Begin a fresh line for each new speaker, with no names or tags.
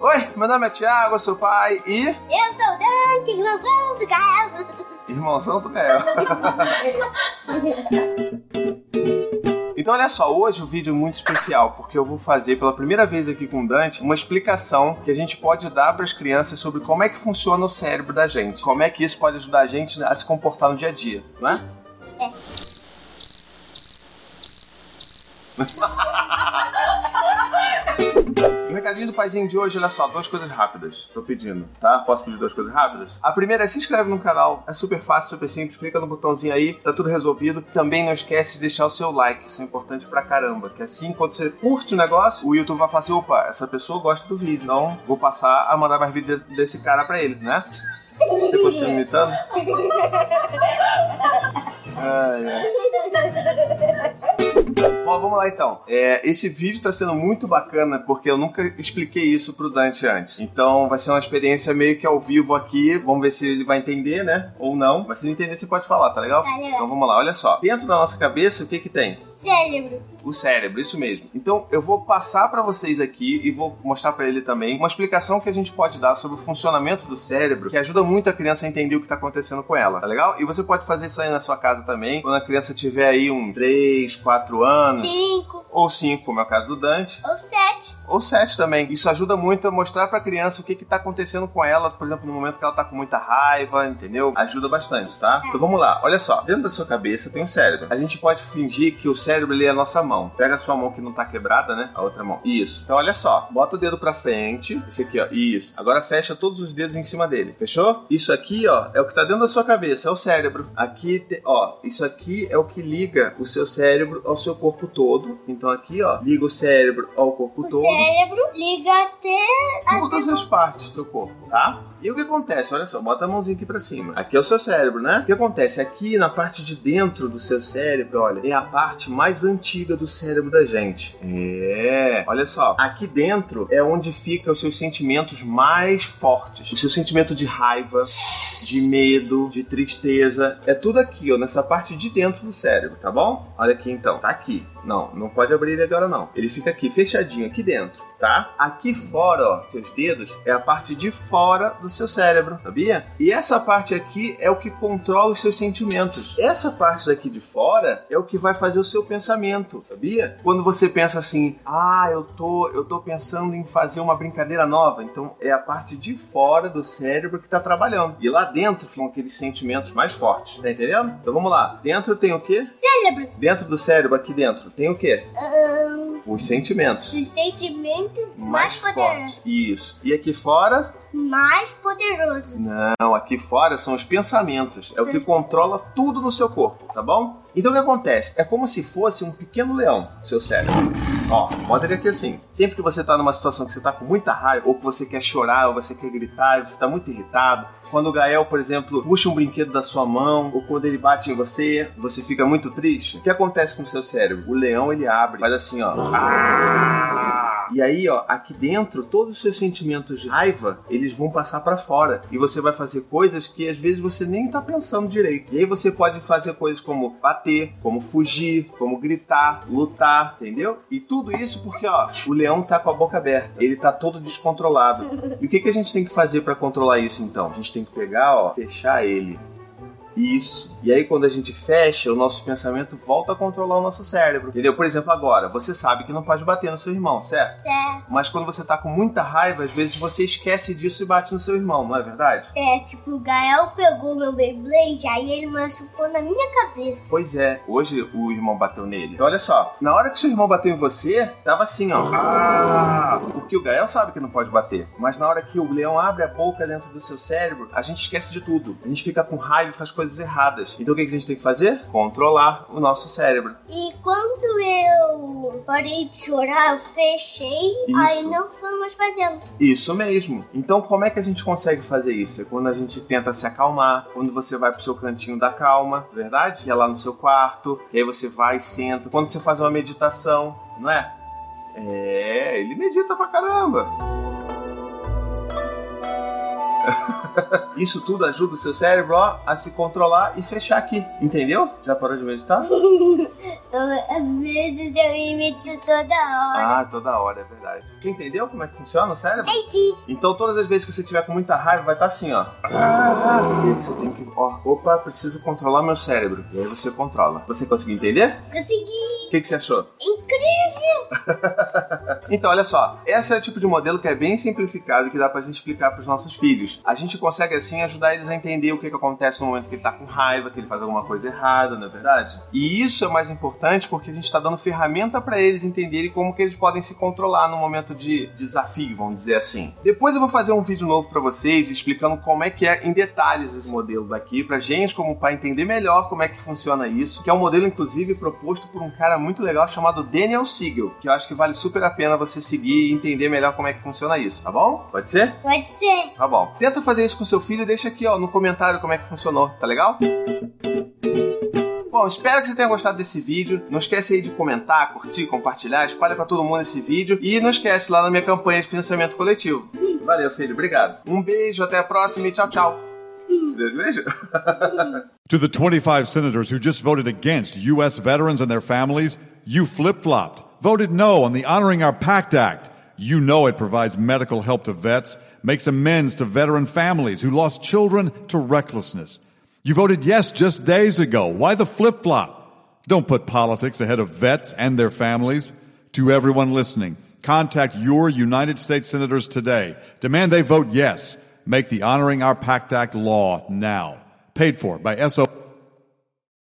Oi, meu nome é Thiago, eu sou pai e.
Eu sou o Dante, irmãozão do Gael.
Irmãozão do Gael. Então, olha só, hoje o vídeo é muito especial, porque eu vou fazer pela primeira vez aqui com o Dante uma explicação que a gente pode dar para as crianças sobre como é que funciona o cérebro da gente, como é que isso pode ajudar a gente a se comportar no dia a dia, não é?
É.
Recadinho do paizinho de hoje, olha só, duas coisas rápidas. Tô pedindo, tá? Posso pedir duas coisas rápidas? A primeira é se inscreve no canal, é super fácil, super simples, clica no botãozinho aí, tá tudo resolvido. Também não esquece de deixar o seu like, isso é importante pra caramba. Que assim, quando você curte o negócio, o YouTube vai falar assim: opa, essa pessoa gosta do vídeo, então vou passar a mandar mais vídeo desse cara pra ele, né? Você continua imitando? Ai, ai. Bom, vamos lá então. É, esse vídeo está sendo muito bacana porque eu nunca expliquei isso pro Dante antes. Então vai ser uma experiência meio que ao vivo aqui. Vamos ver se ele vai entender, né? Ou não. Mas se não entender, você pode falar, tá legal?
Tá legal.
Então vamos lá, olha só. Dentro da nossa cabeça, o que que tem?
Cérebro.
O cérebro, isso mesmo. Então eu vou passar para vocês aqui e vou mostrar para ele também uma explicação que a gente pode dar sobre o funcionamento do cérebro, que ajuda muito a criança a entender o que tá acontecendo com ela, tá legal? E você pode fazer isso aí na sua casa também, quando a criança tiver aí um 3, 4 anos,
Cinco.
ou 5, como é o caso do Dante,
Ou sete.
Ou 7 também. Isso ajuda muito a mostrar pra criança o que que tá acontecendo com ela, por exemplo, no momento que ela tá com muita raiva, entendeu? Ajuda bastante, tá? Então vamos lá. Olha só, dentro da sua cabeça tem um cérebro. A gente pode fingir que o cérebro ele é a nossa mão. Pega a sua mão que não tá quebrada, né? A outra mão. Isso. Então olha só, bota o dedo pra frente. Esse aqui, ó. Isso. Agora fecha todos os dedos em cima dele. Fechou? Isso aqui, ó, é o que tá dentro da sua cabeça, é o cérebro. Aqui, te- ó, isso aqui é o que liga o seu cérebro ao seu corpo todo. Então aqui, ó, liga o cérebro ao corpo todo
cérebro liga até.
todas as partes do seu corpo, tá? E o que acontece? Olha só, bota a mãozinha aqui pra cima. Aqui é o seu cérebro, né? O que acontece? Aqui na parte de dentro do seu cérebro, olha, é a parte mais antiga do cérebro da gente. É. Olha só, aqui dentro é onde ficam os seus sentimentos mais fortes. O seu sentimento de raiva, de medo, de tristeza. É tudo aqui, ó, nessa parte de dentro do cérebro, tá bom? Olha aqui então, tá aqui. Não, não pode abrir ele agora não. Ele fica aqui, fechadinho, aqui dentro, tá? Aqui fora, ó, seus dedos, é a parte de fora do seu cérebro, sabia? E essa parte aqui é o que controla os seus sentimentos. Essa parte daqui de fora é o que vai fazer o seu pensamento, sabia? Quando você pensa assim, ah, eu tô, eu tô pensando em fazer uma brincadeira nova, então é a parte de fora do cérebro que tá trabalhando. E lá dentro ficam aqueles sentimentos mais fortes, tá entendendo? Então vamos lá. Dentro tem o quê?
Cérebro.
Dentro do cérebro, aqui dentro, tem o quê?
Ahn,
Os sentimentos.
os sentimentos mais,
Mais
poderosos.
Isso. E aqui fora?
Mais poderosos.
Não, aqui fora são os pensamentos. É o que
Sim.
controla tudo no seu corpo, tá bom? Então o que acontece? É como se fosse um pequeno leão, seu cérebro. Ó, ele aqui assim. Sempre que você tá numa situação que você tá com muita raiva, ou que você quer chorar, ou você quer gritar, e você tá muito irritado. Quando o Gael, por exemplo, puxa um brinquedo da sua mão, ou quando ele bate em você, você fica muito triste. O que acontece com o seu cérebro? O leão, ele abre, faz assim, ó. Ah! E aí, ó, aqui dentro, todos os seus sentimentos de raiva, eles vão passar pra fora. E você vai fazer coisas que às vezes você nem tá pensando direito. E aí você pode fazer coisas como bater, como fugir, como gritar, lutar, entendeu? E tudo isso porque, ó, o leão tá com a boca aberta. Ele tá todo descontrolado. E o que, que a gente tem que fazer pra controlar isso então? A gente tem que pegar, ó, fechar ele. Isso. E aí, quando a gente fecha, o nosso pensamento volta a controlar o nosso cérebro. Entendeu? Por exemplo, agora, você sabe que não pode bater no seu irmão, certo?
Certo.
Mas quando você tá com muita raiva, às vezes você esquece disso e bate no seu irmão, não é verdade?
É, tipo, o Gael pegou meu Beyblade, aí ele machucou na minha cabeça.
Pois é, hoje o irmão bateu nele. Então olha só, na hora que seu irmão bateu em você, tava assim, ó. Ah! Porque o Gael sabe que não pode bater. Mas na hora que o leão abre a boca dentro do seu cérebro, a gente esquece de tudo. A gente fica com raiva e faz coisas erradas. Então o que a gente tem que fazer? Controlar o nosso cérebro.
E quando eu parei de chorar, eu fechei,
Isso.
aí não fui mais fazendo.
Isso mesmo. Então, como é que a gente consegue fazer isso? É quando a gente tenta se acalmar, quando você vai pro seu cantinho da calma, verdade? Que é lá no seu quarto, e aí você vai e senta. Quando você faz uma meditação, não é? É, ele medita pra caramba. Isso tudo ajuda o seu cérebro ó, a se controlar e fechar aqui, entendeu? Já parou de meditar?
Às vezes eu imito toda hora.
Ah, toda hora, é verdade. Você entendeu como é que funciona o cérebro?
Entendi.
Então todas as vezes que você tiver com muita raiva, vai estar assim, ó. Aí você tem que, ó, opa, preciso controlar meu cérebro. E aí você controla. Você conseguiu entender?
Consegui.
O que, que você achou?
Incrível.
Então, olha só, esse é o tipo de modelo que é bem simplificado e que dá pra gente explicar pros nossos filhos. A gente consegue, assim, ajudar eles a entender o que, que acontece no momento que ele tá com raiva, que ele faz alguma coisa errada, não é verdade? E isso é mais importante porque a gente tá dando ferramenta para eles entenderem como que eles podem se controlar no momento de desafio, vamos dizer assim. Depois eu vou fazer um vídeo novo para vocês explicando como é que é em detalhes esse modelo daqui, pra gente, como pai, entender melhor como é que funciona isso, que é um modelo, inclusive, proposto por um cara muito legal chamado Daniel Siegel, que eu acho que vale super a pena você seguir e entender melhor como é que funciona isso, tá bom? Pode ser?
Pode ser.
Tá bom. Tenta fazer isso com seu filho e deixa aqui, ó, no comentário como é que funcionou, tá legal? Bom, espero que você tenha gostado desse vídeo. Não esquece aí de comentar, curtir, compartilhar, espalha pra todo mundo esse vídeo. E não esquece lá na minha campanha de financiamento coletivo. Valeu, filho. Obrigado. Um beijo, até a próxima e tchau, tchau. Beijo.
To the 25 senators who just voted against U.S. veterans and their families, you flip flopped, voted no on the Honoring Our Pact Act. You know it provides medical help to vets, makes amends to veteran families who lost children to recklessness. You voted yes just days ago. Why the flip flop? Don't put politics ahead of vets and their families. To everyone listening, contact your United States senators today. Demand they vote yes. Make the Honoring Our Pact Act law now. Paid for by SO.